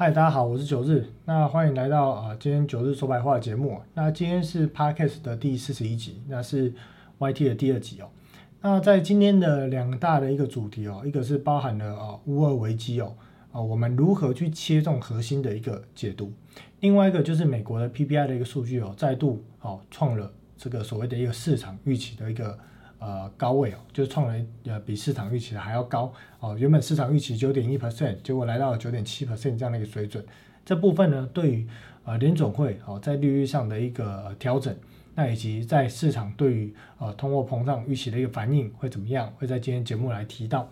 嗨，大家好，我是九日。那欢迎来到啊、今天九日说白话的节目。那今天是 Podcast 的第四十一集，那是 YT 的第二集哦。那在今天的两大的一个主题哦，一个是包含了啊乌俄危机哦，啊我们如何去切中核心的一个解读。另外一个就是美国的 PPI 的一个数据哦，再度哦创了这个所谓的一个市场预期的一个呃高位哦，就是创了呃比市场预期的还要高哦。原本市场预期九点一 percent，结果来到了九点七 percent 这样的一个水准。这部分呢，对于呃联总会哦在利率上的一个、调整，那以及在市场对于呃通货膨胀预期的一个反应会怎么样，会在今天节目来提到。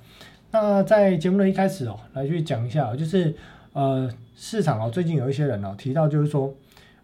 那在节目的一开始哦，来去讲一下哦，就是呃市场哦最近有一些人哦提到就是说。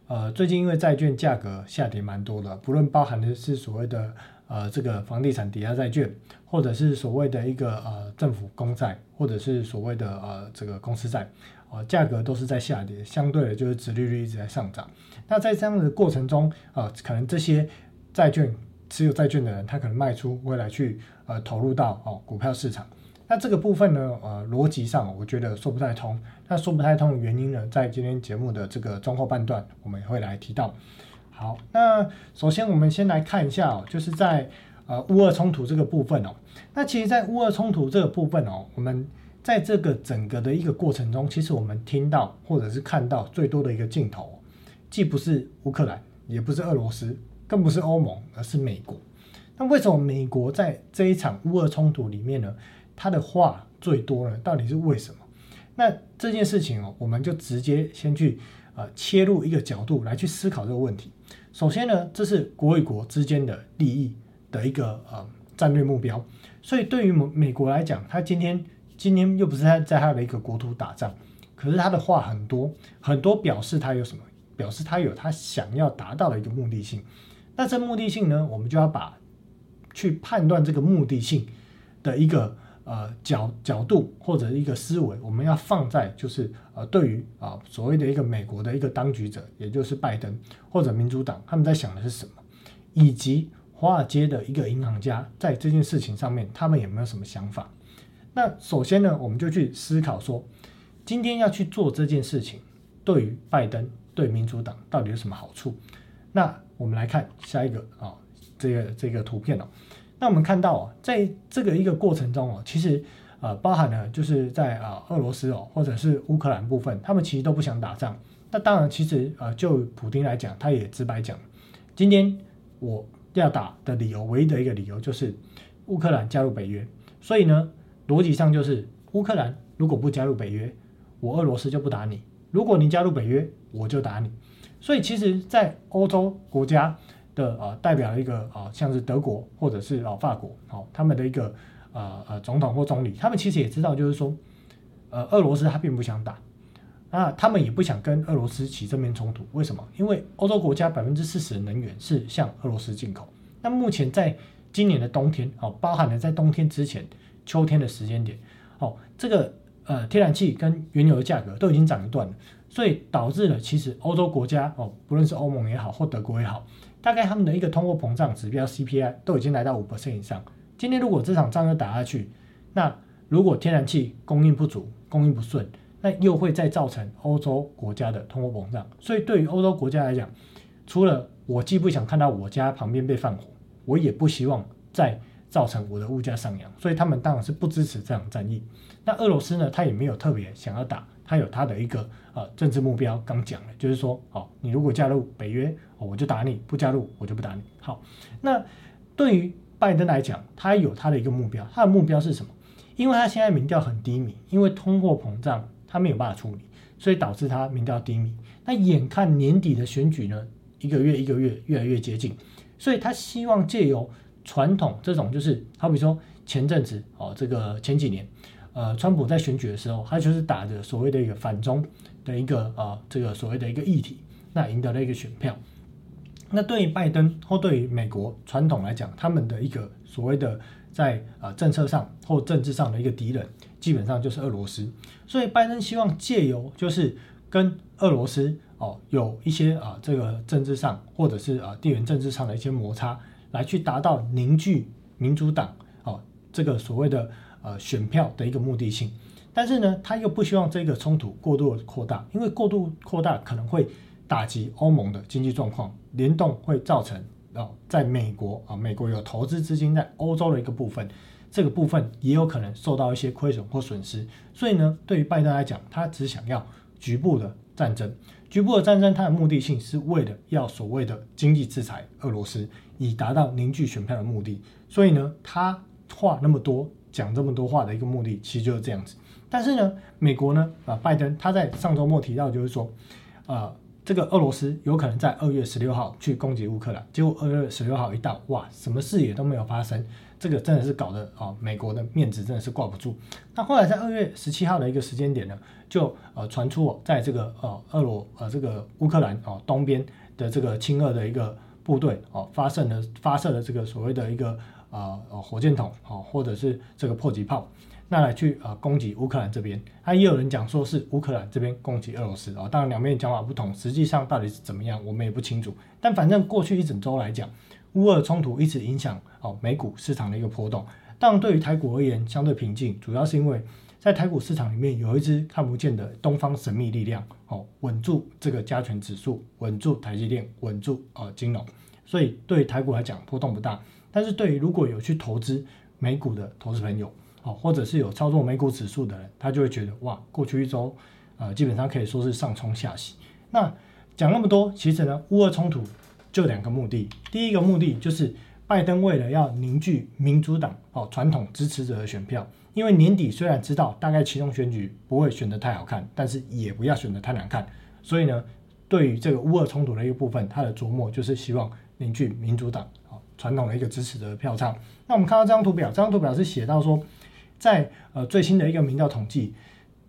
呃，最近因为债券价格下跌蛮多的，不论包含的是所谓的呃这个房地产抵押债券，或者是所谓的一个呃政府公债，或者是所谓的呃这个公司债，呃价格都是在下跌，相对的就是殖利率一直在上涨。那在这样的过程中，呃可能这些债券持有债券的人，他可能卖出，未来去呃投入到哦股票市场。那这个部分呢，呃，逻辑上我觉得说不太通。那说不太通的原因呢，在今天节目的这个中后半段，我们也会来提到。好，那首先我们先来看一下哦，就是在呃乌俄冲突这个部分哦。那其实，在乌俄冲突这个部分哦，我们在这个整个的一个过程中，其实我们听到或者是看到最多的一个镜头，既不是乌克兰，也不是俄罗斯，更不是欧盟，而是美国。那为什么美国在这一场乌俄冲突里面呢？他的话最多呢？到底是为什么？那这件事情哦，我们就直接先去呃切入一个角度来去思考这个问题。首先呢，这是国与国之间的利益的一个呃战略目标。所以对于美美国来讲，他今天今天又不是在在他的一个国土打仗，可是他的话很多很多，表示他有什么？表示他有他想要达到的一个目的性。那这目的性呢，我们就要把去判断这个目的性的一个。呃角角度或者一个思维，我们要放在就是呃对于啊所谓的一个美国的一个当局者，也就是拜登或者民主党，他们在想的是什么，以及华尔街的一个银行家在这件事情上面，他们有没有什么想法？那首先呢，我们就去思考说，今天要去做这件事情，对于拜登对民主党到底有什么好处？那我们来看下一个啊这个这个图片哦。那我们看到哦，在这个一个过程中哦，其实呃包含了就是在啊俄罗斯哦或者是乌克兰部分，他们其实都不想打仗。那当然，其实呃就普京来讲，他也直白讲，今天我要打的理由，唯一的一个理由就是乌克兰加入北约。所以呢，逻辑上就是乌克兰如果不加入北约，我俄罗斯就不打你；如果你加入北约，我就打你。所以其实，在欧洲国家。的呃代表一个啊像是德国或者是啊法国好他们的一个呃呃总统或总理，他们其实也知道就是说呃俄罗斯他并不想打，那他们也不想跟俄罗斯起正面冲突。为什么？因为欧洲国家百分之四十的能源是向俄罗斯进口。那目前在今年的冬天哦，包含了在冬天之前秋天的时间点哦，这个呃天然气跟原油的价格都已经涨一段了，所以导致了其实欧洲国家哦，不论是欧盟也好或德国也好。大概他们的一个通货膨胀指标 CPI 都已经来到五以上。今天如果这场仗又打下去，那如果天然气供应不足、供应不顺，那又会再造成欧洲国家的通货膨胀。所以对于欧洲国家来讲，除了我既不想看到我家旁边被放火，我也不希望再造成我的物价上扬，所以他们当然是不支持这场战役。那俄罗斯呢，他也没有特别想要打。他有他的一个呃政治目标，刚讲了，就是说，哦，你如果加入北约，我就打你；不加入，我就不打你。好，那对于拜登来讲，他有他的一个目标，他的目标是什么？因为他现在民调很低迷，因为通货膨胀他没有办法处理，所以导致他民调低迷。那眼看年底的选举呢，一个月一个月越来越接近，所以他希望借由传统这种，就是好比说前阵子哦，这个前几年。呃，川普在选举的时候，他就是打着所谓的一个反中的一个呃这个所谓的一个议题，那赢得了一个选票。那对于拜登或对于美国传统来讲，他们的一个所谓的在呃政策上或政治上的一个敌人，基本上就是俄罗斯。所以拜登希望借由就是跟俄罗斯哦有一些啊这个政治上或者是啊地缘政治上的一些摩擦，来去达到凝聚民主党哦这个所谓的。呃，选票的一个目的性，但是呢，他又不希望这个冲突过度扩大，因为过度扩大可能会打击欧盟的经济状况，联动会造成哦，在美国啊，美国有投资资金在欧洲的一个部分，这个部分也有可能受到一些亏损或损失。所以呢，对于拜登来讲，他只想要局部的战争，局部的战争，它的目的性是为了要所谓的经济制裁俄罗斯，以达到凝聚选票的目的。所以呢，他话那么多，讲这么多话的一个目的，其实就是这样子。但是呢，美国呢，啊，拜登他在上周末提到，就是说，呃，这个俄罗斯有可能在二月十六号去攻击乌克兰。结果二月十六号一到，哇，什么事也都没有发生，这个真的是搞得啊，美国的面子真的是挂不住。那后来在二月十七号的一个时间点呢，就呃传出在这个呃俄罗呃这个乌克兰哦东边的这个亲俄的一个部队哦发射了发射了这个所谓的一个呃火箭筒哦或者是这个迫击炮。那来去啊攻击乌克兰这边，他也有人讲说是乌克兰这边攻击俄罗斯啊，当然两边讲法不同，实际上到底是怎么样，我们也不清楚。但反正过去一整周来讲，乌俄冲突一直影响哦美股市场的一个波动。当然对于台股而言相对平静，主要是因为在台股市场里面有一支看不见的东方神秘力量哦，稳住这个加权指数，稳住台积电，稳住呃金融，所以对台股来讲波动不大。但是对于如果有去投资美股的投资朋友，哦，或者是有操作美股指数的人，他就会觉得哇，过去一周，呃，基本上可以说是上冲下洗。那讲那么多，其实呢，乌俄冲突就两个目的。第一个目的就是拜登为了要凝聚民主党哦传统支持者的选票，因为年底虽然知道大概其中选举不会选得太好看，但是也不要选得太难看。所以呢，对于这个乌俄冲突的一个部分，他的琢磨就是希望凝聚民主党传统的一个支持的票仓。那我们看到这张图表，这张图表是写到说。在呃最新的一个民调统计，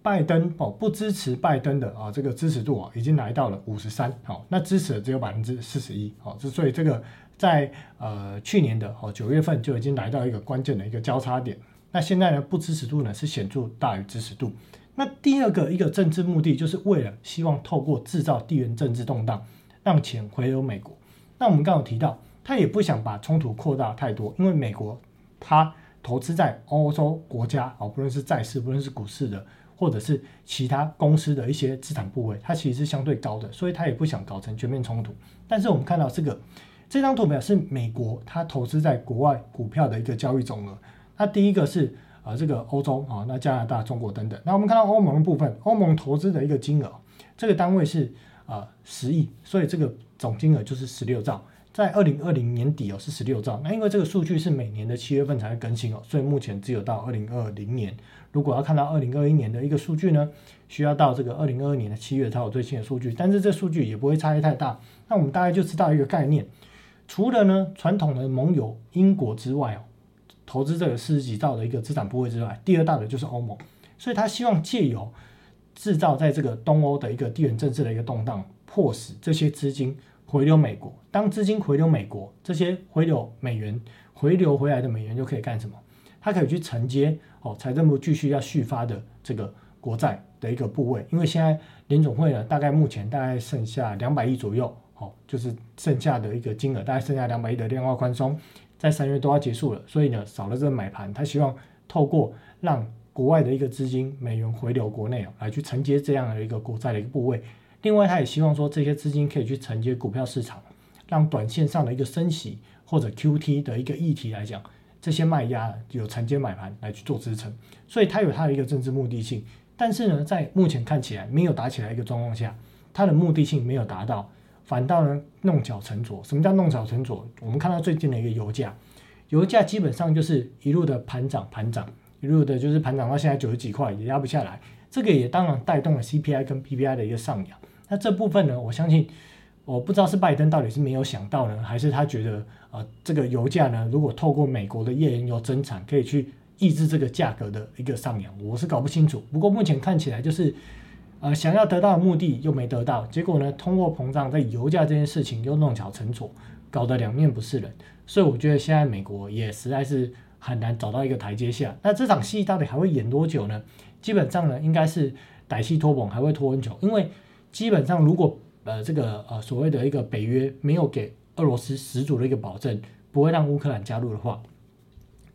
拜登哦不支持拜登的啊这个支持度啊已经来到了五十三，好，那支持的只有百分之四十一，好，所以这个在呃去年的哦九月份就已经来到一个关键的一个交叉点，那现在呢不支持度呢是显著大于支持度，那第二个一个政治目的就是为了希望透过制造地缘政治动荡，让钱回流美国，那我们刚刚提到他也不想把冲突扩大太多，因为美国他。投资在欧洲国家哦，不论是债市，不论是股市的，或者是其他公司的一些资产部位，它其实是相对高的，所以他也不想搞成全面冲突。但是我们看到这个这张图表是美国它投资在国外股票的一个交易总额。那第一个是啊这个欧洲啊，那加拿大、中国等等。那我们看到欧盟的部分，欧盟投资的一个金额，这个单位是啊十亿，所以这个总金额就是十六兆。在二零二零年底哦是十六兆，那因为这个数据是每年的七月份才会更新哦，所以目前只有到二零二零年。如果要看到二零二一年的一个数据呢，需要到这个二零二二年的七月才有最新的数据，但是这数据也不会差异太大。那我们大概就知道一个概念，除了呢传统的盟友英国之外哦，投资这个四十几兆的一个资产部位之外，第二大的就是欧盟，所以他希望借由制造在这个东欧的一个地缘政治的一个动荡，迫使这些资金。回流美国，当资金回流美国，这些回流美元回流回来的美元就可以干什么？它可以去承接哦，财政部继续要续发的这个国债的一个部位。因为现在联总会呢，大概目前大概剩下两百亿左右，哦，就是剩下的一个金额，大概剩下两百亿的量化宽松，在三月都要结束了，所以呢，少了这个买盘，他希望透过让国外的一个资金美元回流国内哦，来去承接这样的一个国债的一个部位。另外，他也希望说这些资金可以去承接股票市场，让短线上的一个升息或者 QT 的一个议题来讲，这些卖压有承接买盘来去做支撑，所以它有它的一个政治目的性。但是呢，在目前看起来没有打起来一个状况下，它的目的性没有达到，反倒呢弄巧成拙。什么叫弄巧成拙？我们看到最近的一个油价，油价基本上就是一路的盘涨盘涨，一路的就是盘涨到现在九十几块也压不下来，这个也当然带动了 CPI 跟 PPI 的一个上扬。那这部分呢？我相信，我不知道是拜登到底是没有想到呢，还是他觉得啊，这个油价呢，如果透过美国的页岩油增产，可以去抑制这个价格的一个上扬，我是搞不清楚。不过目前看起来就是，呃，想要得到的目的又没得到，结果呢，通货膨胀在油价这件事情又弄巧成拙，搞得两面不是人。所以我觉得现在美国也实在是很难找到一个台阶下。那这场戏到底还会演多久呢？基本上呢，应该是歹戏拖棚，还会拖很久，因为。基本上，如果呃这个呃所谓的一个北约没有给俄罗斯十足的一个保证，不会让乌克兰加入的话，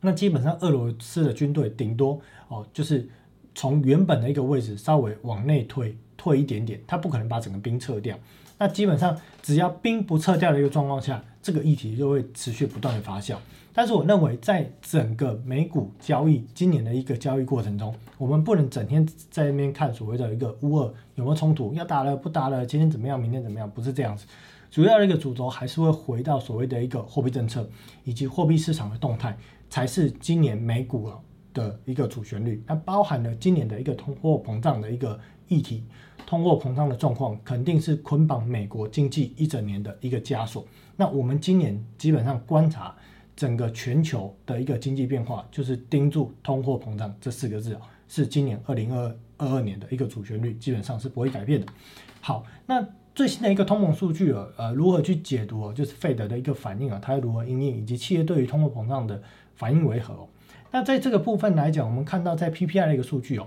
那基本上俄罗斯的军队顶多哦就是从原本的一个位置稍微往内退退一点点，它不可能把整个兵撤掉。那基本上只要兵不撤掉的一个状况下，这个议题就会持续不断的发酵。但是我认为，在整个美股交易今年的一个交易过程中，我们不能整天在那边看所谓的一个乌二有没有冲突，要打了不打了，今天怎么样，明天怎么样，不是这样子。主要的一个主轴还是会回到所谓的一个货币政策以及货币市场的动态，才是今年美股的一个主旋律。它包含了今年的一个通货膨胀的一个议题，通货膨胀的状况肯定是捆绑美国经济一整年的一个枷锁。那我们今年基本上观察。整个全球的一个经济变化，就是盯住通货膨胀这四个字啊，是今年二零二二二年的一个主旋律，基本上是不会改变的。好，那最新的一个通膨数据啊，呃，如何去解读就是费德的一个反应啊，它如何应应，以及企业对于通货膨胀的反应为何？那在这个部分来讲，我们看到在 PPI 的一个数据哦，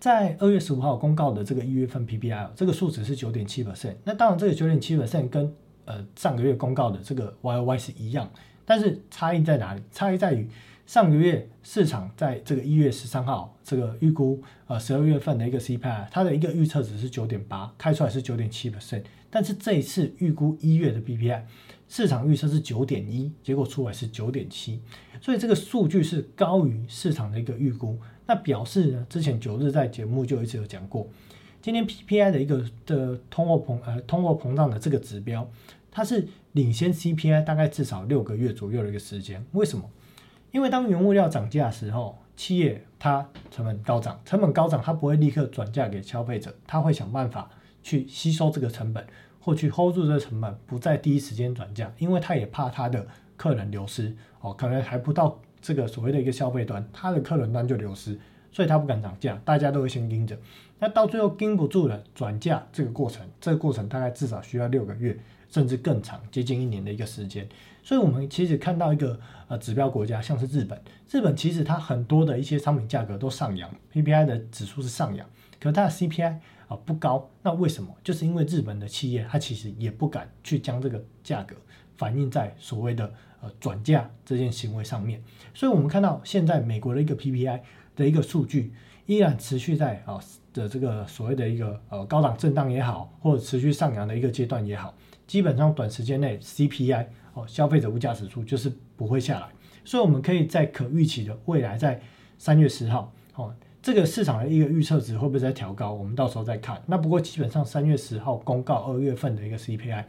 在二月十五号公告的这个一月份 PPI 这个数值是九点七 percent，那当然这个九点七 percent 跟呃上个月公告的这个 YOY 是一样。但是差异在哪里？差异在于上个月市场在这个一月十三号这个预估，呃十二月份的一个 CPI，它的一个预测值是九点八，开出来是九点七 percent。但是这一次预估一月的 PPI，市场预测是九点一，结果出来是九点七，所以这个数据是高于市场的一个预估。那表示呢，之前九日在节目就一直有讲过，今天 PPI 的一个的通货膨呃通货膨胀的这个指标。它是领先 CPI 大概至少六个月左右的一个时间，为什么？因为当原物料涨价的时候，企业它成本高涨，成本高涨，它不会立刻转嫁给消费者，它会想办法去吸收这个成本，或去 hold 住这个成本，不在第一时间转嫁，因为它也怕它的客人流失哦，可能还不到这个所谓的一个消费端，它的客人端就流失，所以它不敢涨价，大家都会先盯着，那到最后盯不住了，转嫁这个过程，这个过程大概至少需要六个月。甚至更长，接近一年的一个时间，所以我们其实看到一个呃指标国家，像是日本，日本其实它很多的一些商品价格都上扬，PPI 的指数是上扬，可它的 CPI 啊不高，那为什么？就是因为日本的企业它其实也不敢去将这个价格反映在所谓的呃转嫁这件行为上面，所以我们看到现在美国的一个 PPI 的一个数据依然持续在啊的这个所谓的一个呃高档震荡也好，或者持续上扬的一个阶段也好。基本上短时间内 CPI 哦，消费者物价指数就是不会下来，所以我们可以在可预期的未来，在三月十号哦，这个市场的一个预测值会不会再调高？我们到时候再看。那不过基本上三月十号公告二月份的一个 CPI，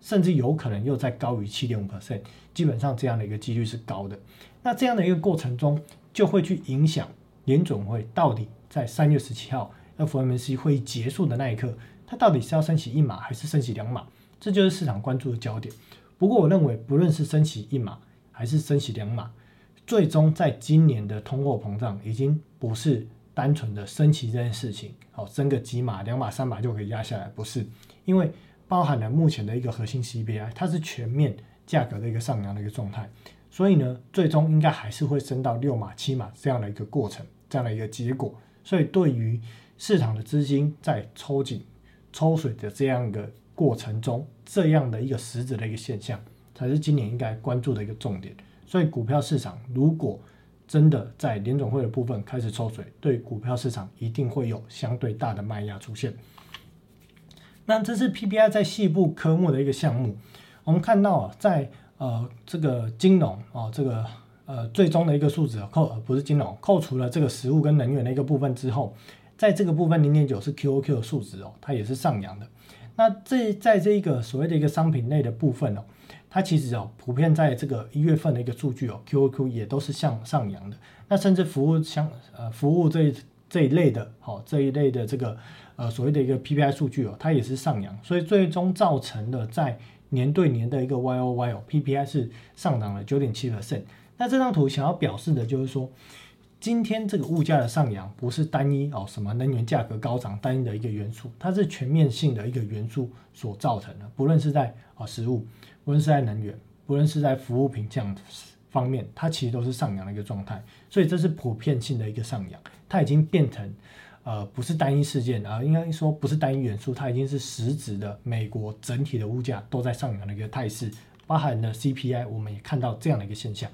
甚至有可能又再高于七点五 percent，基本上这样的一个几率是高的。那这样的一个过程中，就会去影响联总会到底在三月十七号 FOMC 会议结束的那一刻，它到底是要升息一码还是升息两码？这就是市场关注的焦点。不过，我认为不论是升息一码还是升息两码，最终在今年的通货膨胀已经不是单纯的升息这件事情，好升个几码、两码、三码就可以压下来，不是，因为包含了目前的一个核心 CPI，它是全面价格的一个上扬的一个状态，所以呢，最终应该还是会升到六码、七码这样的一个过程，这样的一个结果。所以，对于市场的资金在抽紧、抽水的这样一个。过程中这样的一个实质的一个现象，才是今年应该关注的一个重点。所以股票市场如果真的在联总会的部分开始抽水，对股票市场一定会有相对大的卖压出现。那这是 PPI 在细部科目的一个项目。我们看到啊，在呃这个金融啊这个呃最终的一个数值扣不是金融扣除了这个食物跟能源的一个部分之后，在这个部分零点九是 QOQ 的数值哦，它也是上扬的。那这在这一个所谓的一个商品类的部分哦，它其实哦普遍在这个一月份的一个数据哦，QOQ 也都是向上扬的。那甚至服务相呃服务这这一类的，好这一类的这个呃所谓的一个 PPI 数据哦，它也是上扬。所以最终造成的在年对年的一个 Y O Y O P P I 是上涨了九点七个点。那这张图想要表示的就是说。今天这个物价的上扬不是单一哦，什么能源价格高涨单一的一个元素，它是全面性的一个元素所造成的。不论是在啊食物，不论是在能源，不论是在服务品这样方面，它其实都是上扬的一个状态。所以这是普遍性的一个上扬，它已经变成呃不是单一事件啊，应该说不是单一元素，它已经是实质的美国整体的物价都在上扬的一个态势，包含了 CPI，我们也看到这样的一个现象。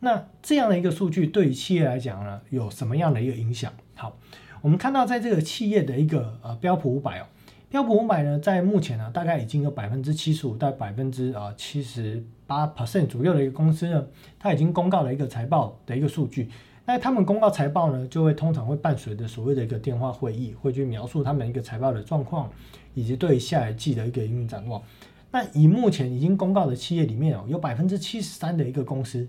那这样的一个数据对于企业来讲呢，有什么样的一个影响？好，我们看到在这个企业的一个呃标普五百哦，标普五百呢，在目前呢，大概已经有百分之七十五到百分之啊七十八 percent 左右的一个公司呢，它已经公告了一个财报的一个数据。那他们公告财报呢，就会通常会伴随着所谓的一个电话会议，会去描述他们一个财报的状况，以及对下一季的一个营运展望。那以目前已经公告的企业里面哦，有百分之七十三的一个公司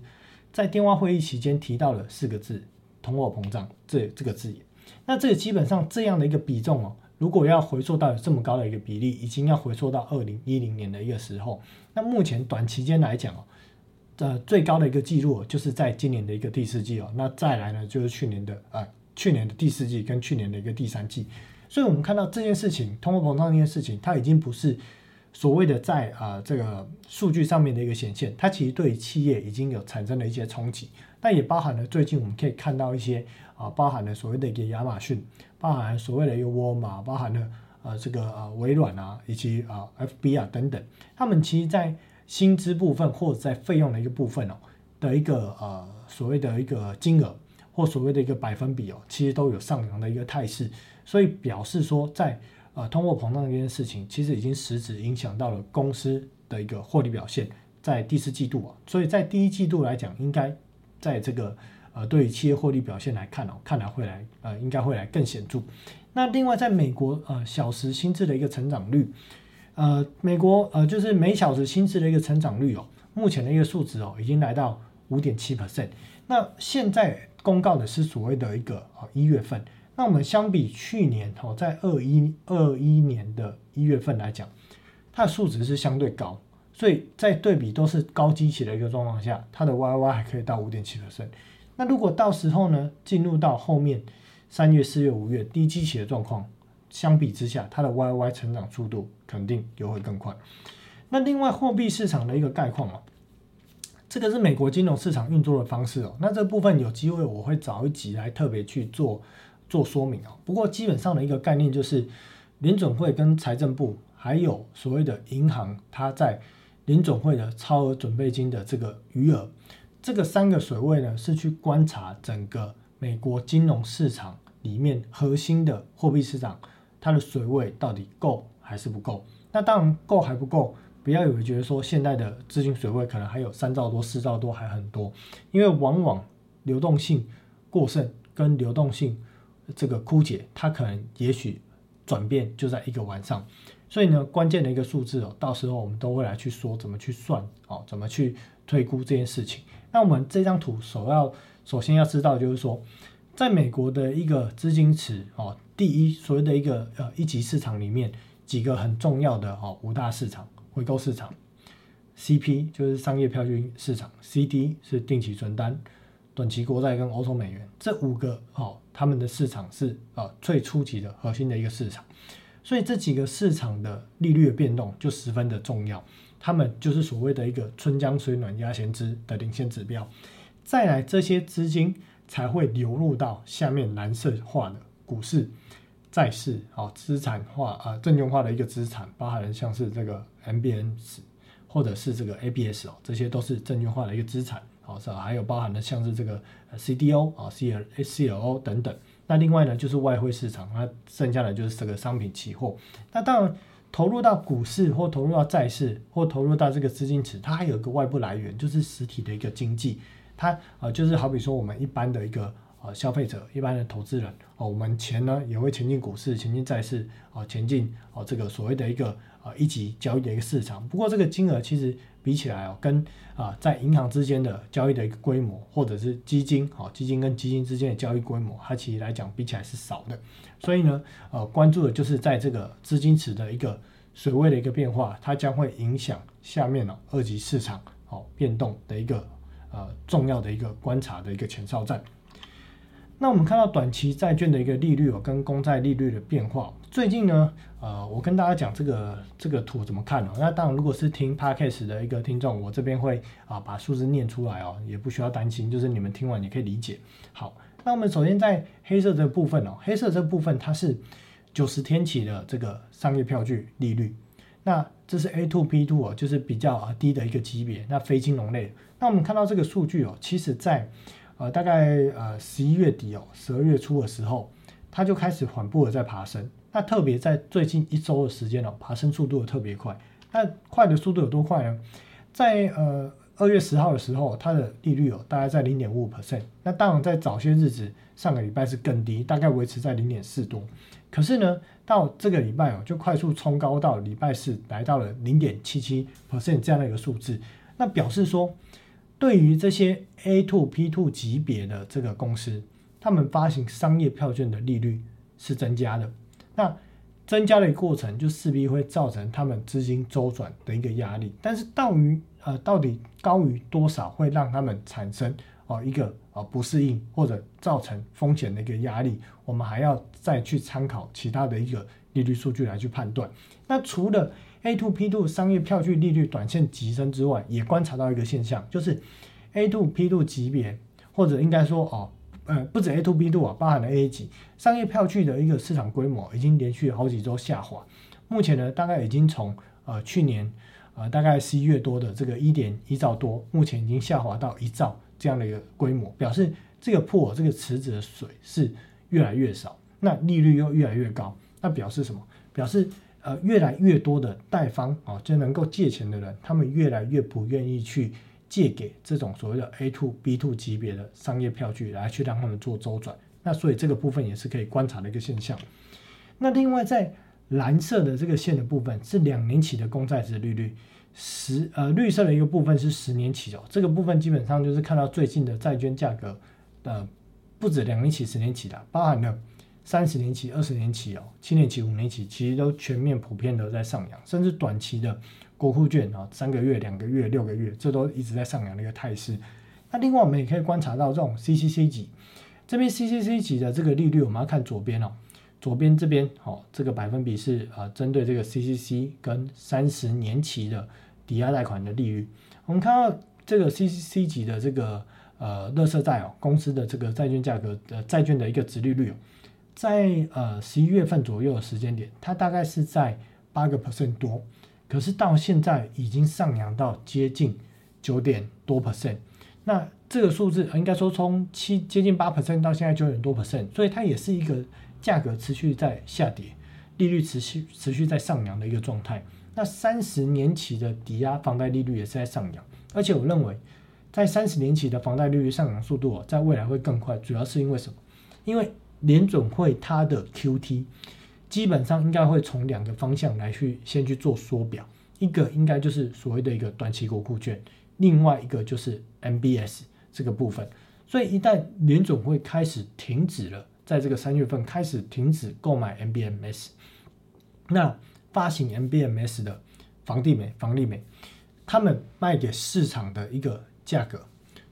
在电话会议期间提到了四个字“通货膨胀”这这个字眼。那这个基本上这样的一个比重哦，如果要回溯到这么高的一个比例，已经要回溯到二零一零年的一个时候。那目前短期间来讲哦。呃，最高的一个记录就是在今年的一个第四季哦，那再来呢就是去年的啊，去年的第四季跟去年的一个第三季，所以我们看到这件事情，通货膨胀这件事情，它已经不是所谓的在啊这个数据上面的一个显现，它其实对企业已经有产生了一些冲击，那也包含了最近我们可以看到一些啊，包含了所谓的一个亚马逊，包含所谓的一个沃尔玛，包含了呃这个呃微软啊，以及啊 FB 啊等等，他们其实在。薪资部分或者在费用的一个部分哦的一个呃所谓的一个金额或所谓的一个百分比哦，其实都有上扬的一个态势，所以表示说在呃通货膨胀这件事情，其实已经实质影响到了公司的一个获利表现，在第四季度啊，所以在第一季度来讲，应该在这个呃对于企业获利表现来看哦，看来会来呃应该会来更显著。那另外在美国呃小时薪资的一个成长率。呃，美国呃，就是每小时薪资的一个成长率哦，目前的一个数值哦，已经来到五点七 percent。那现在公告的是所谓的一个啊一月份，那我们相比去年哦，在二一二一年的一月份来讲，它的数值是相对高，所以在对比都是高基期的一个状况下，它的 Y Y 还可以到五点七 percent。那如果到时候呢，进入到后面三月、四月、五月低基期的状况。相比之下，它的 Y Y 成长速度肯定又会更快。那另外货币市场的一个概况哦，这个是美国金融市场运作的方式哦。那这部分有机会我会找一集来特别去做做说明哦。不过基本上的一个概念就是，联准会跟财政部还有所谓的银行，它在联准会的超额准备金的这个余额，这个三个水位呢是去观察整个美国金融市场里面核心的货币市场。它的水位到底够还是不够？那当然够还不够，不要以为觉得说现在的资金水位可能还有三兆多、四兆多还很多，因为往往流动性过剩跟流动性这个枯竭，它可能也许转变就在一个晚上。所以呢，关键的一个数字哦，到时候我们都会来去说怎么去算哦，怎么去推估这件事情。那我们这张图首要首先要知道就是说，在美国的一个资金池哦。第一，所谓的一个呃一级市场里面几个很重要的哦五大市场回购市场，CP 就是商业票据市场，CD 是定期存单、短期国债跟欧洲美元这五个哦，他们的市场是呃最初级的核心的一个市场，所以这几个市场的利率的变动就十分的重要，他们就是所谓的一个春江水暖鸭先知的领先指标，再来这些资金才会流入到下面蓝色化的股市。债市啊，资产化啊，证券化的一个资产，包含像是这个 MBS 或者是这个 ABS 哦，这些都是证券化的一个资产，好是？还有包含的像是这个 CDO 啊、CL、CLO 等等。那另外呢，就是外汇市场，那剩下的就是这个商品期货。那当然，投入到股市或投入到债市或投入到这个资金池，它还有一个外部来源，就是实体的一个经济。它啊，就是好比说我们一般的一个。呃，消费者一般的投资人哦，我们钱呢也会前进股市、前进债市啊，前进哦这个所谓的一个啊一级交易的一个市场。不过这个金额其实比起来哦，跟啊在银行之间的交易的一个规模，或者是基金哦基金跟基金之间的交易规模，它其实来讲比起来是少的。所以呢，呃，关注的就是在这个资金池的一个水位的一个变化，它将会影响下面哦二级市场哦变动的一个呃重要的一个观察的一个前哨站。那我们看到短期债券的一个利率哦，跟公债利率的变化。最近呢，呃，我跟大家讲这个这个图怎么看哦。那当然，如果是听 podcast 的一个听众，我这边会啊把数字念出来哦，也不需要担心，就是你们听完也可以理解。好，那我们首先在黑色这部分哦，黑色这部分它是九十天期的这个商业票据利率。那这是 A two P two 哦，就是比较低的一个级别。那非金融类，那我们看到这个数据哦，其实在呃，大概呃十一月底哦，十二月初的时候，它就开始缓步的在爬升。那特别在最近一周的时间哦，爬升速度特别快。那快的速度有多快呢？在呃二月十号的时候，它的利率哦大概在零点五五 percent。那当然在早些日子，上个礼拜是更低，大概维持在零点四多。可是呢，到这个礼拜哦，就快速冲高到礼拜四来到了零点七七 percent 这样的一个数字。那表示说，对于这些 A two P two 级别的这个公司，他们发行商业票券的利率是增加的。那增加的过程就势必会造成他们资金周转的一个压力，但是到于呃到底高于多少会让他们产生哦一个呃不适应或者造成风险的一个压力，我们还要再去参考其他的一个利率数据来去判断。那除了 A to P to 商业票据利率短线急升之外，也观察到一个现象，就是 A to P to 级别或者应该说哦。呃，不止 A to B to 啊，包含了 A 级商业票据的一个市场规模已经连续好几周下滑。目前呢，大概已经从呃去年呃大概十一月多的这个一点一兆多，目前已经下滑到一兆这样的一个规模，表示这个破这个池子的水是越来越少，那利率又越来越高，那表示什么？表示呃越来越多的贷方啊，就能够借钱的人，他们越来越不愿意去。借给这种所谓的 A to B to 级别的商业票据来去让他们做周转，那所以这个部分也是可以观察的一个现象。那另外在蓝色的这个线的部分是两年期的公债值利率，十呃绿色的一个部分是十年期哦，这个部分基本上就是看到最近的债券价格，呃不止两年期、十年期的，包含了三十年期、二十年期哦、七年期、五年期，其实都全面普遍的在上扬，甚至短期的。国库券啊，三个月、两个月、六个月，这都一直在上扬的一个态势。那另外我们也可以观察到，这种 CCC 级这边 CCC 级的这个利率，我们要看左边哦，左边这边哦，这个百分比是啊，针对这个 CCC 跟三十年期的抵押贷款的利率。我们看到这个 CCC 级的这个呃，乐色债哦，公司的这个债券价格的债券的一个值利率哦，在呃十一月份左右的时间点，它大概是在八个 percent 多。可是到现在已经上扬到接近九点多 percent，那这个数字应该说从七接近八 percent 到现在九点多 percent，所以它也是一个价格持续在下跌，利率持续持续在上扬的一个状态。那三十年期的抵押房贷利率也是在上扬，而且我认为在三十年期的房贷利率上扬速度在未来会更快，主要是因为什么？因为联准会它的 QT。基本上应该会从两个方向来去先去做缩表，一个应该就是所谓的一个短期国库券，另外一个就是 MBS 这个部分。所以一旦联总会开始停止了，在这个三月份开始停止购买 MBMS，那发行 MBMS 的房地美、房利美，他们卖给市场的一个价格，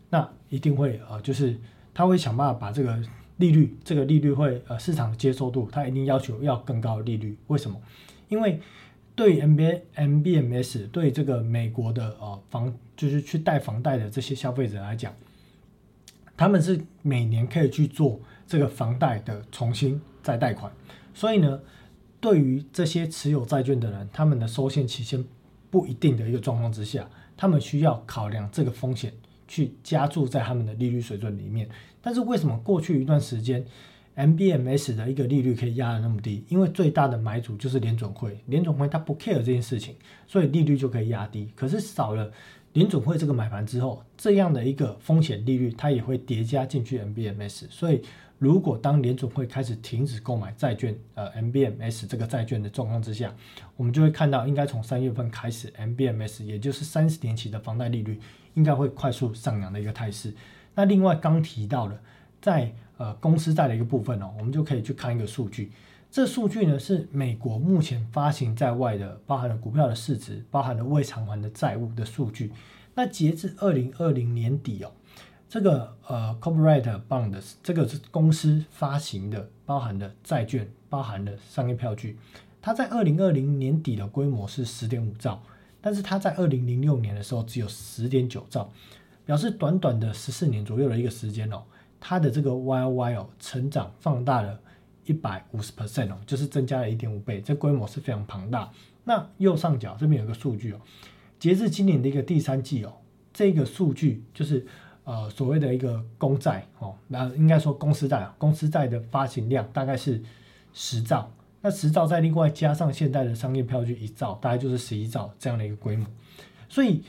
那一定会呃，就是他会想办法把这个。利率这个利率会呃市场的接受度，它一定要求要更高的利率。为什么？因为对 M B M B M S 对这个美国的呃房就是去贷房贷的这些消费者来讲，他们是每年可以去做这个房贷的重新再贷款。所以呢，对于这些持有债券的人，他们的收现期限不一定的一个状况之下，他们需要考量这个风险。去加注在他们的利率水准里面，但是为什么过去一段时间 MBMS 的一个利率可以压得那么低？因为最大的买主就是联总会，联总会它不 care 这件事情，所以利率就可以压低。可是少了联总会这个买盘之后，这样的一个风险利率它也会叠加进去 MBMS，所以。如果当联总会开始停止购买债券，呃，MBMS 这个债券的状况之下，我们就会看到，应该从三月份开始，MBMS 也就是三十年期的房贷利率，应该会快速上扬的一个态势。那另外刚提到了，在呃公司债的一个部分哦，我们就可以去看一个数据，这数据呢是美国目前发行在外的，包含了股票的市值，包含了未偿还的债务的数据。那截至二零二零年底哦。这个呃，corporate bonds 这个是公司发行的，包含的债券，包含的商业票据。它在二零二零年底的规模是十点五兆，但是它在二零零六年的时候只有十点九兆，表示短短的十四年左右的一个时间哦，它的这个 YOY 哦成长放大了一百五十 percent 哦，就是增加了一点五倍，这规模是非常庞大。那右上角这边有个数据哦，截至今年的一个第三季哦，这个数据就是。呃所谓的一个公债哦，那应该说公司债啊，公司债的发行量大概是十兆，那十兆再另外加上现代的商业票据一兆，大概就是十一兆这样的一个规模。所以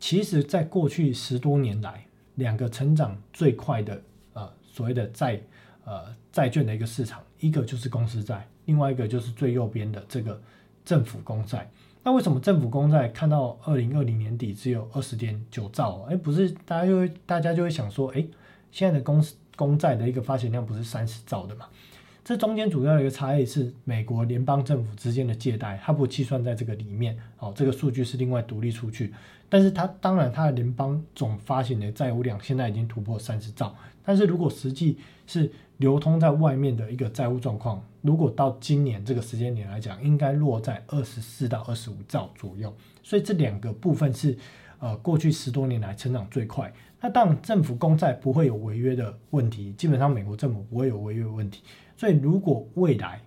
其实，在过去十多年来，两个成长最快的呃所谓的债呃债券的一个市场，一个就是公司债，另外一个就是最右边的这个政府公债。那为什么政府公债看到二零二零年底只有二十点九兆？哎，不是，大家就会大家就会想说，哎，现在的公司公债的一个发行量不是三十兆的嘛？这中间主要的一个差异是美国联邦政府之间的借贷，它不计算在这个里面。好，这个数据是另外独立出去。但是它当然它的联邦总发行的债务量现在已经突破三十兆，但是如果实际是流通在外面的一个债务状况，如果到今年这个时间点来讲，应该落在二十四到二十五兆左右。所以这两个部分是呃过去十多年来成长最快。那当然政府公债不会有违约的问题，基本上美国政府不会有违约问题。所以，如果未来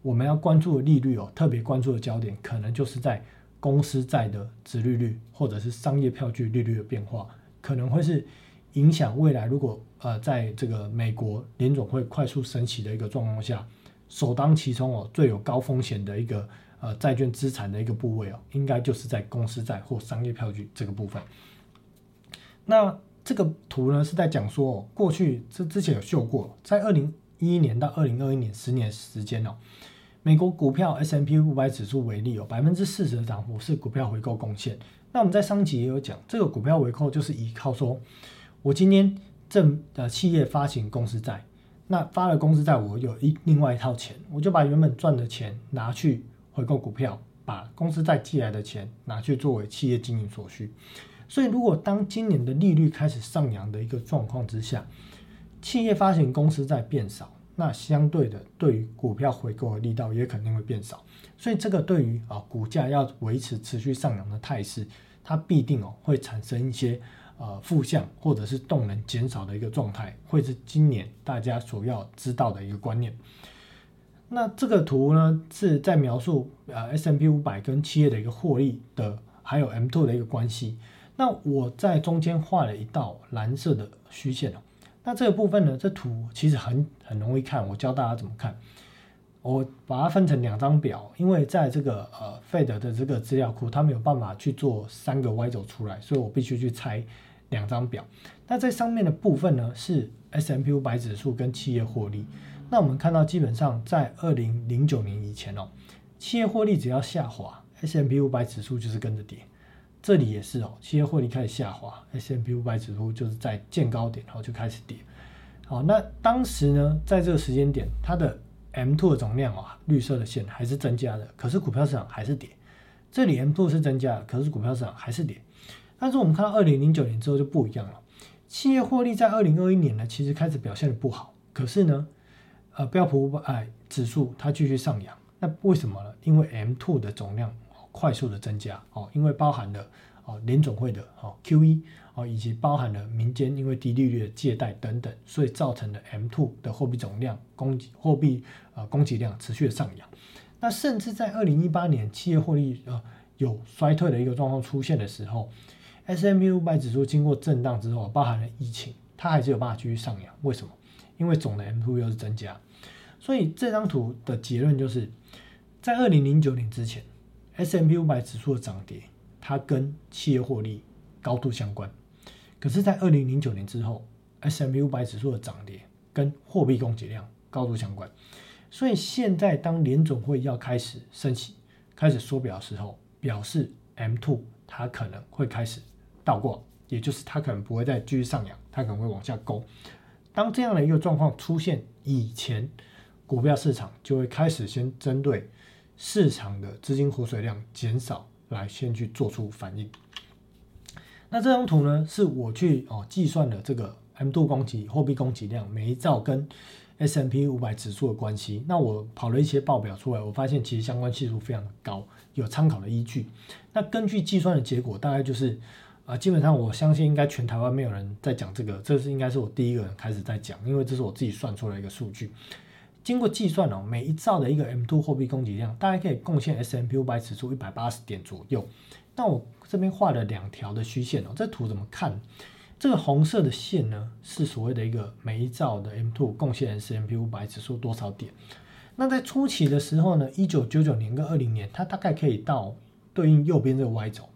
我们要关注的利率哦，特别关注的焦点，可能就是在公司债的值利率，或者是商业票据利率的变化，可能会是影响未来。如果呃，在这个美国联总会快速升息的一个状况下，首当其冲哦，最有高风险的一个呃债券资产的一个部位哦，应该就是在公司债或商业票据这个部分。那这个图呢，是在讲说，过去这之前有秀过，在二零。一一年到二零二一年十年时间哦，美国股票 S M P 五百指数为例有百分之四十的涨幅是股票回购贡献。那我们在上集也有讲，这个股票回购就是依靠说，我今天正的企业发行公司债，那发了公司债，我有一另外一套钱，我就把原本赚的钱拿去回购股票，把公司债寄来的钱拿去作为企业经营所需。所以，如果当今年的利率开始上扬的一个状况之下，企业发行公司在变少，那相对的，对于股票回购的力道也肯定会变少，所以这个对于啊股价要维持持续上扬的态势，它必定哦会产生一些呃负向或者是动能减少的一个状态，会是今年大家所要知道的一个观念。那这个图呢是在描述呃 S M P 五百跟企业的一个获利的，还有 M two 的一个关系。那我在中间画了一道蓝色的虚线哦。那这个部分呢？这图其实很很容易看，我教大家怎么看。我把它分成两张表，因为在这个呃 Fed 的这个资料库，它没有办法去做三个 Y 轴出来，所以我必须去拆两张表。那在上面的部分呢，是 S M P 五百指数跟企业获利。那我们看到，基本上在二零零九年以前哦，企业获利只要下滑，S M P 五百指数就是跟着跌。这里也是哦，企业获利开始下滑，S M P 五百指数就是在见高点，然后就开始跌。好，那当时呢，在这个时间点，它的 M two 的总量啊，绿色的线还是增加的，可是股票市场还是跌。这里 M two 是增加，可是股票市场还是跌。但是我们看到二零零九年之后就不一样了，企业获利在二零二一年呢，其实开始表现的不好，可是呢，呃，标普五百指数它继续上扬，那为什么呢？因为 M two 的总量。快速的增加哦，因为包含了哦联总会的哦 QE 哦，以及包含了民间因为低利率的借贷等等，所以造成的 M2 的货币总量供给货币呃供给量持续的上扬。那甚至在二零一八年企业获利呃有衰退的一个状况出现的时候，S M U 五百指数经过震荡之后，包含了疫情，它还是有办法继续上扬。为什么？因为总的 M2 又是增加。所以这张图的结论就是在二零零九年之前。S M P 五百指数的涨跌，它跟企业获利高度相关。可是，在二零零九年之后，S M P 五百指数的涨跌跟货币供给量高度相关。所以，现在当联总会要开始升息、开始缩表的时候，表示 M two 它可能会开始倒挂，也就是它可能不会再继续上扬，它可能会往下勾。当这样的一个状况出现以前，股票市场就会开始先针对。市场的资金活水量减少，来先去做出反应。那这张图呢，是我去哦计算的这个 M 度供给货币供给量每一兆跟 S M P 五百指数的关系。那我跑了一些报表出来，我发现其实相关系数非常高，有参考的依据。那根据计算的结果，大概就是啊，基本上我相信应该全台湾没有人在讲这个，这是应该是我第一个人开始在讲，因为这是我自己算出来一个数据。经过计算哦，每一兆的一个 M2 货币供给量，大概可以贡献 S M P 五百指数一百八十点左右。那我这边画了两条的虚线哦，这图怎么看？这个红色的线呢，是所谓的一个每一兆的 M2 贡献 S M P 五百指数多少点。那在初期的时候呢，一九九九年跟二零年，它大概可以到对应右边这个 Y 轴，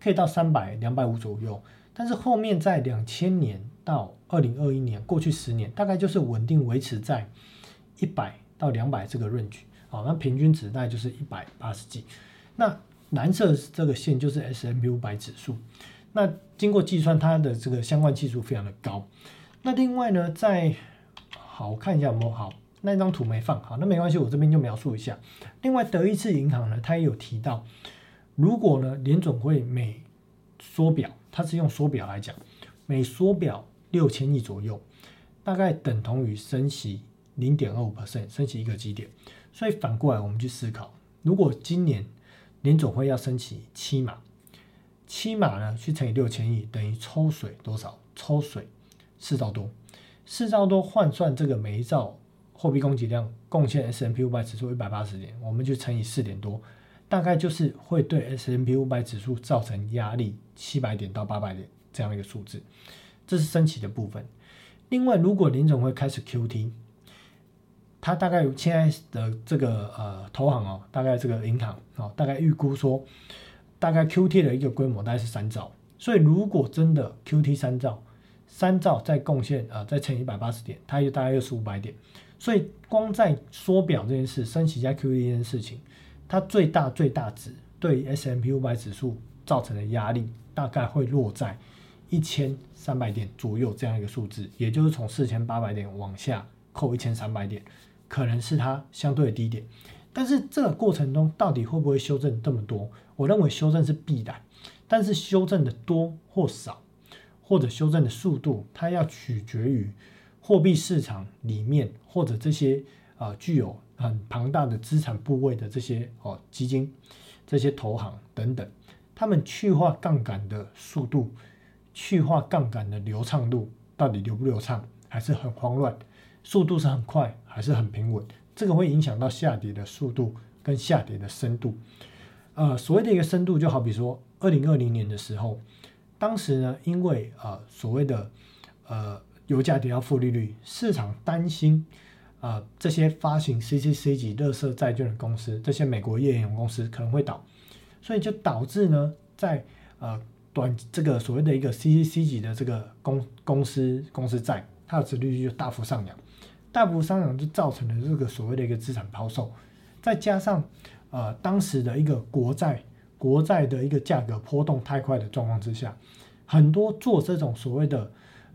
可以到三百、两百五左右。但是后面在两千年到二零二一年，过去十年大概就是稳定维持在一百到两百这个 range，好，那平均值大概就是一百八十几。那蓝色这个线就是 S M P 五百指数。那经过计算，它的这个相关系数非常的高。那另外呢，在好我看一下有没有好那张图没放好，那没关系，我这边就描述一下。另外，德意志银行呢，它也有提到，如果呢联总会每缩表，它是用缩表来讲，每缩表六千亿左右，大概等同于升息零点二五 percent，升息一个基点。所以反过来我们去思考，如果今年联总会要升起七码。七码呢，去乘以六千亿，等于抽水多少？抽水四兆多，四兆多换算这个每一兆货币供给量贡献 S M P 五百指数一百八十点，我们就乘以四点多，大概就是会对 S M P 五百指数造成压力七百点到八百点这样一个数字，这是升起的部分。另外，如果林总会开始 Q T，它大概现在的这个呃投行哦，大概这个银行哦，大概预估说。大概 Q T 的一个规模大概是三兆，所以如果真的 Q T 三兆，三兆再贡献啊，再乘一百八十点，它又大概又是五百点。所以光在缩表这件事，升息加 Q T 这件事情，它最大最大值对 S M P 五百指数造成的压力，大概会落在一千三百点左右这样一个数字，也就是从四千八百点往下扣一千三百点，可能是它相对的低点。但是这个过程中到底会不会修正这么多？我认为修正是必然，但是修正的多或少，或者修正的速度，它要取决于货币市场里面或者这些啊具有很庞大的资产部位的这些哦基金、这些投行等等，他们去化杠杆的速度、去化杠杆的流畅度到底流不流畅，还是很慌乱？速度是很快还是很平稳？这个会影响到下跌的速度跟下跌的深度。呃，所谓的一个深度，就好比说，二零二零年的时候，当时呢，因为呃所谓的呃油价跌到负利率，市场担心啊这些发行 CCC 级乐色债券的公司，这些美国页岩油公司可能会倒，所以就导致呢，在呃短这个所谓的一个 CCC 级的这个公公司公司债，它的殖利率就大幅上扬。大幅上扬就造成了这个所谓的一个资产抛售，再加上呃当时的一个国债国债的一个价格波动太快的状况之下，很多做这种所谓的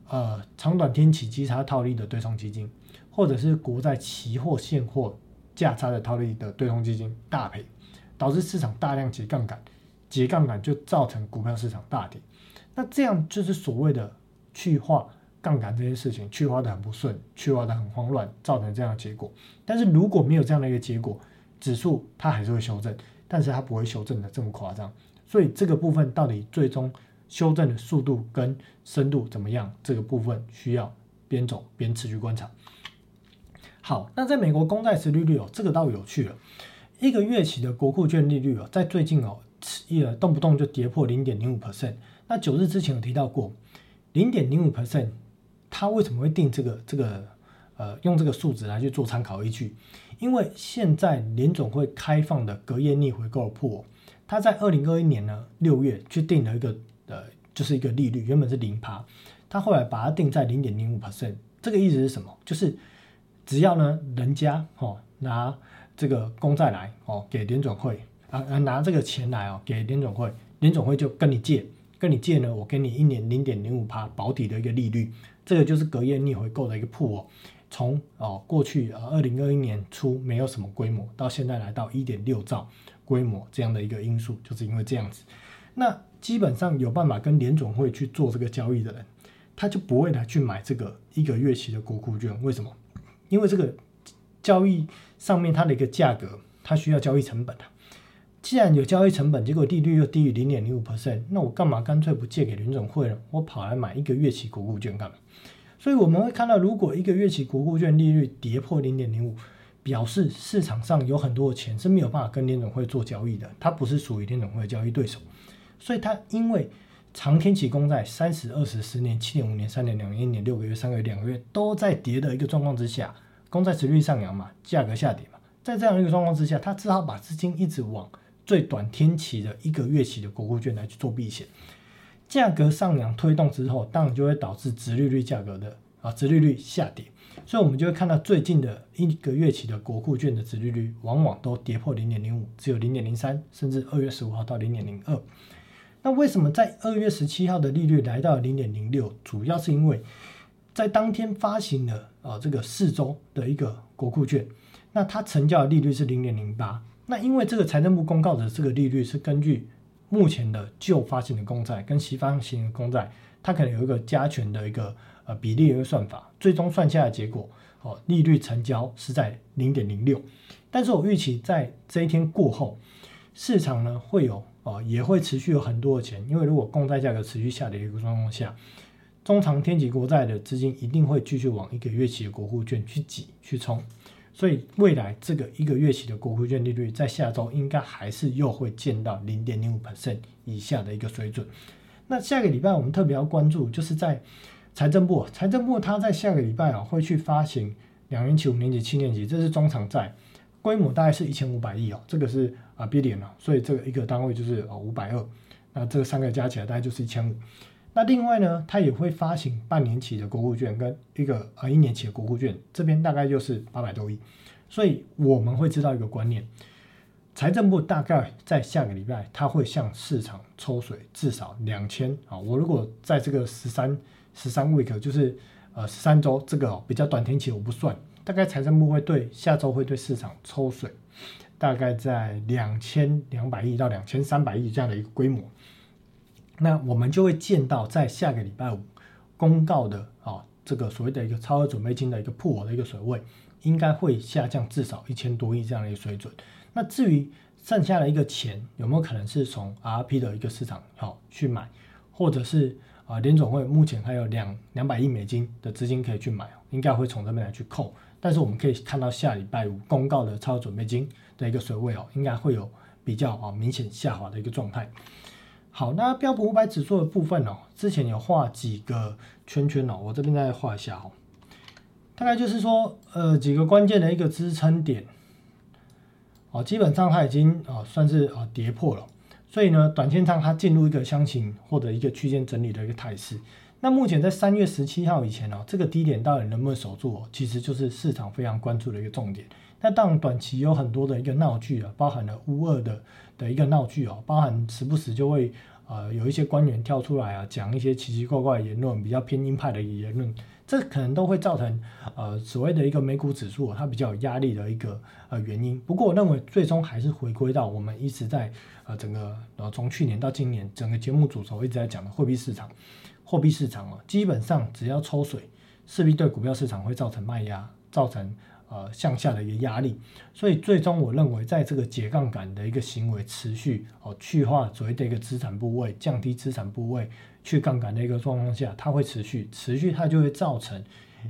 呃长短天期基差套利的对冲基金，或者是国债期货现货价差的套利的对冲基金大赔，导致市场大量结杠杆，结杠杆就造成股票市场大跌，那这样就是所谓的去化。杠杆这件事情去化的很不顺，去化的很慌乱，造成这样的结果。但是如果没有这样的一个结果，指数它还是会修正，但是它不会修正的这么夸张。所以这个部分到底最终修正的速度跟深度怎么样？这个部分需要边走边持续观察。好，那在美国公债殖利率哦，这个倒有趣了。一个月期的国库券利率哦，在最近哦，也动不动就跌破零点零五 percent。那九日之前有提到过零点零五 percent。他为什么会定这个这个呃用这个数值来去做参考依据？因为现在联总会开放的隔夜逆回购破，他在二零二一年呢六月去定了一个呃就是一个利率，原本是零趴，他后来把它定在零点零五 percent。这个意思是什么？就是只要呢人家哦拿这个公债来哦给联总会啊拿这个钱来哦给联总会，联总会就跟你借，跟你借呢我给你一年零点零五趴保底的一个利率。这个就是隔夜逆回购的一个铺哦，从哦过去呃二零二一年初没有什么规模，到现在来到一点六兆规模这样的一个因素，就是因为这样子。那基本上有办法跟联总会去做这个交易的人，他就不会来去买这个一个月期的国库券。为什么？因为这个交易上面它的一个价格，它需要交易成本啊。既然有交易成本，结果利率又低于零点零五 percent，那我干嘛干脆不借给联总会呢？我跑来买一个月期国库券干嘛？所以我们会看到，如果一个月期国库券利率跌破零点零五，表示市场上有很多的钱是没有办法跟联总会做交易的，它不是属于联总会的交易对手。所以它因为长天期公债三十、二十、十年、七点、五年、三年、两年、一年、六个月、三个月、两个月都在跌的一个状况之下，公债持率上扬嘛，价格下跌嘛，在这样一个状况之下，它只好把资金一直往最短天期的一个月期的国库券来去做避险。价格上扬推动之后，当然就会导致殖利率价格的啊殖利率下跌，所以我们就会看到最近的一个月期的国库券的殖利率往往都跌破零点零五，只有零点零三，甚至二月十五号到零点零二。那为什么在二月十七号的利率来到零点零六？主要是因为在当天发行了啊这个四周的一个国库券，那它成交的利率是零点零八。那因为这个财政部公告的这个利率是根据目前的旧发行的公债跟新发行的公债，它可能有一个加权的一个呃比例的一个算法，最终算下来结果哦利率成交是在零点零六。但是我预期在这一天过后，市场呢会有。哦，也会持续有很多的钱，因为如果公债价格持续下跌的一个状况下，中长天级国债的资金一定会继续往一个月期的国库券去挤去冲，所以未来这个一个月期的国库券利率在下周应该还是又会见到零点零五 percent 以下的一个水准。那下个礼拜我们特别要关注，就是在财政部，财政部它在下个礼拜啊会去发行两年期、五年期、七年期，这是中长债。规模大概是一千五百亿哦，这个是啊 billion 哦，所以这个一个单位就是哦五百二，那这三个加起来大概就是一千五。那另外呢，它也会发行半年期的国库券跟一个呃一年期的国库券，这边大概就是八百多亿。所以我们会知道一个观念，财政部大概在下个礼拜，它会向市场抽水至少两千啊。我如果在这个十三十三 week 就是呃十三周这个比较短天期我不算。大概财政部会对下周会对市场抽水，大概在两千两百亿到两千三百亿这样的一个规模，那我们就会见到在下个礼拜五公告的啊这个所谓的一个超额准备金的一个破的一个水位，应该会下降至少一千多亿这样的一个水准。那至于剩下的一个钱有没有可能是从 RP 的一个市场好去买，或者是啊联总会目前还有两两百亿美金的资金可以去买，应该会从这边来去扣。但是我们可以看到下礼拜五公告的超额准备金的一个水位哦，应该会有比较啊明显下滑的一个状态。好，那标普五百指数的部分哦，之前有画几个圈圈哦，我这边再画一下哦。大概就是说，呃，几个关键的一个支撑点哦，基本上它已经啊算是啊跌破了，所以呢，短线上它进入一个箱型或者一个区间整理的一个态势。那目前在三月十七号以前哦，这个低点到底能不能守住哦，其实就是市场非常关注的一个重点。那当然短期有很多的一个闹剧啊，包含了乌二的的一个闹剧哦，包含时不时就会呃有一些官员跳出来啊，讲一些奇奇怪怪的言论，比较偏鹰派的言论，这可能都会造成呃所谓的一个美股指数它比较有压力的一个呃原因。不过我认为最终还是回归到我们一直在呃整个呃从去年到今年整个节目主轴一直在讲的货币市场。货币市场啊，基本上只要抽水，势必对股票市场会造成卖压，造成呃向下的一个压力。所以最终我认为，在这个解杠杆的一个行为持续哦去化所谓的一个资产部位，降低资产部位去杠杆的一个状况下，它会持续持续，它就会造成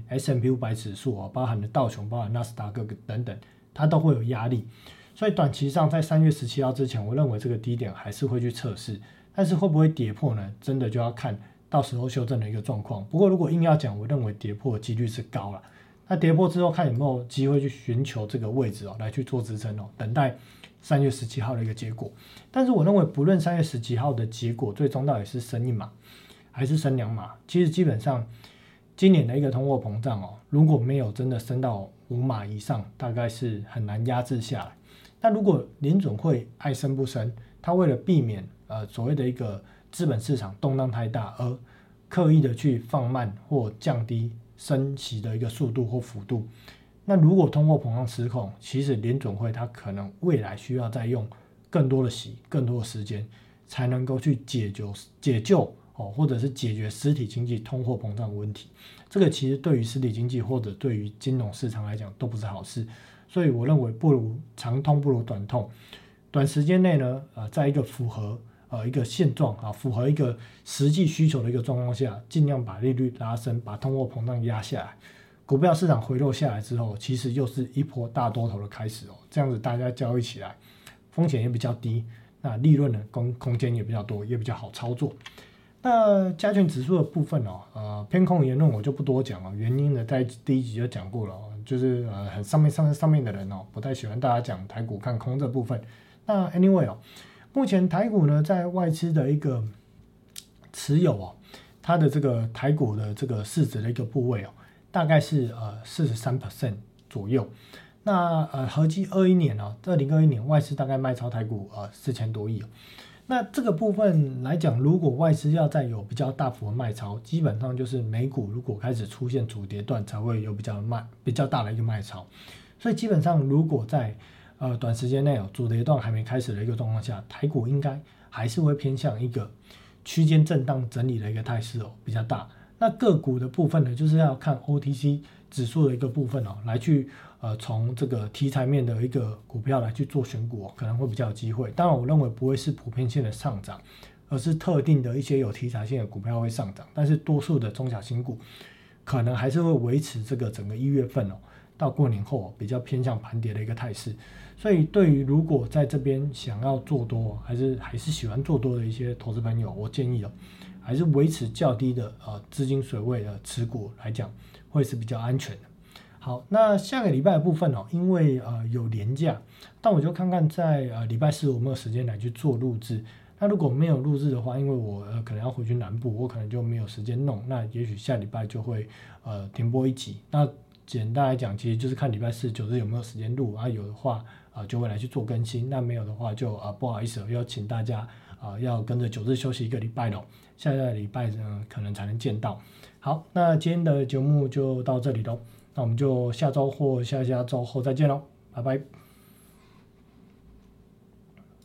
S M P 五百指数啊，包含的道琼、包含纳斯达克等等，它都会有压力。所以短期上，在三月十七号之前，我认为这个低点还是会去测试，但是会不会跌破呢？真的就要看。到时候修正的一个状况。不过，如果硬要讲，我认为跌破的几率是高了。那跌破之后，看有没有机会去寻求这个位置哦，来去做支撑哦，等待三月十七号的一个结果。但是，我认为不论三月十七号的结果最终到底是升一码还是升两码，其实基本上今年的一个通货膨胀哦，如果没有真的升到五码以上，大概是很难压制下来。那如果联准会爱升不升，它为了避免呃所谓的一个资本市场动荡太大，而刻意的去放慢或降低升息的一个速度或幅度。那如果通货膨胀失控，其实联准会它可能未来需要再用更多的息、更多的时间，才能够去解救、解救哦，或者是解决实体经济通货膨胀的问题。这个其实对于实体经济或者对于金融市场来讲都不是好事。所以我认为不如长痛不如短痛。短时间内呢，呃，在一个符合。呃，一个现状啊，符合一个实际需求的一个状况下，尽量把利率拉升，把通货膨胀压下来，股票市场回落下来之后，其实又是一波大多头的开始哦。这样子大家交易起来，风险也比较低，那利润呢空空间也比较多，也比较好操作。那加权指数的部分哦，呃，偏空言论我就不多讲了，原因呢在第一集就讲过了，就是呃很上面上上面的人哦，不太喜欢大家讲台股看空这部分。那 anyway 哦，目前台股呢在外资的一个持有哦，它的这个台股的这个市值的一个部位哦，大概是呃四十三 percent 左右。那呃合计二一年哦，二零二一年外资大概卖超台股呃四千多亿。那这个部分来讲，如果外资要再有比较大幅的卖超，基本上就是美股如果开始出现主跌段，才会有比较卖比较大的一个卖超。所以基本上，如果在呃短时间内哦主跌段还没开始的一个状况下，台股应该还是会偏向一个区间震荡整理的一个态势哦比较大。那个股的部分呢，就是要看 OTC 指数的一个部分哦来去。呃，从这个题材面的一个股票来去做选股，可能会比较有机会。当然，我认为不会是普遍性的上涨，而是特定的一些有题材性的股票会上涨。但是，多数的中小型股可能还是会维持这个整个一月份哦，到过年后比较偏向盘跌的一个态势。所以，对于如果在这边想要做多，还是还是喜欢做多的一些投资朋友，我建议哦，还是维持较低的呃资金水位的持股来讲，会是比较安全的。好，那下个礼拜的部分哦，因为呃有年假，但我就看看在呃礼拜四有没有时间来去做录制。那如果没有录制的话，因为我呃可能要回去南部，我可能就没有时间弄。那也许下礼拜就会呃停播一集。那简单来讲，其实就是看礼拜四九日有没有时间录啊，有的话啊就会来去做更新。那没有的话就啊不好意思，要请大家啊要跟着九日休息一个礼拜喽。下个礼拜呢可能才能见到。好，那今天的节目就到这里喽。那我们就下周或下下周后再见喽，拜拜。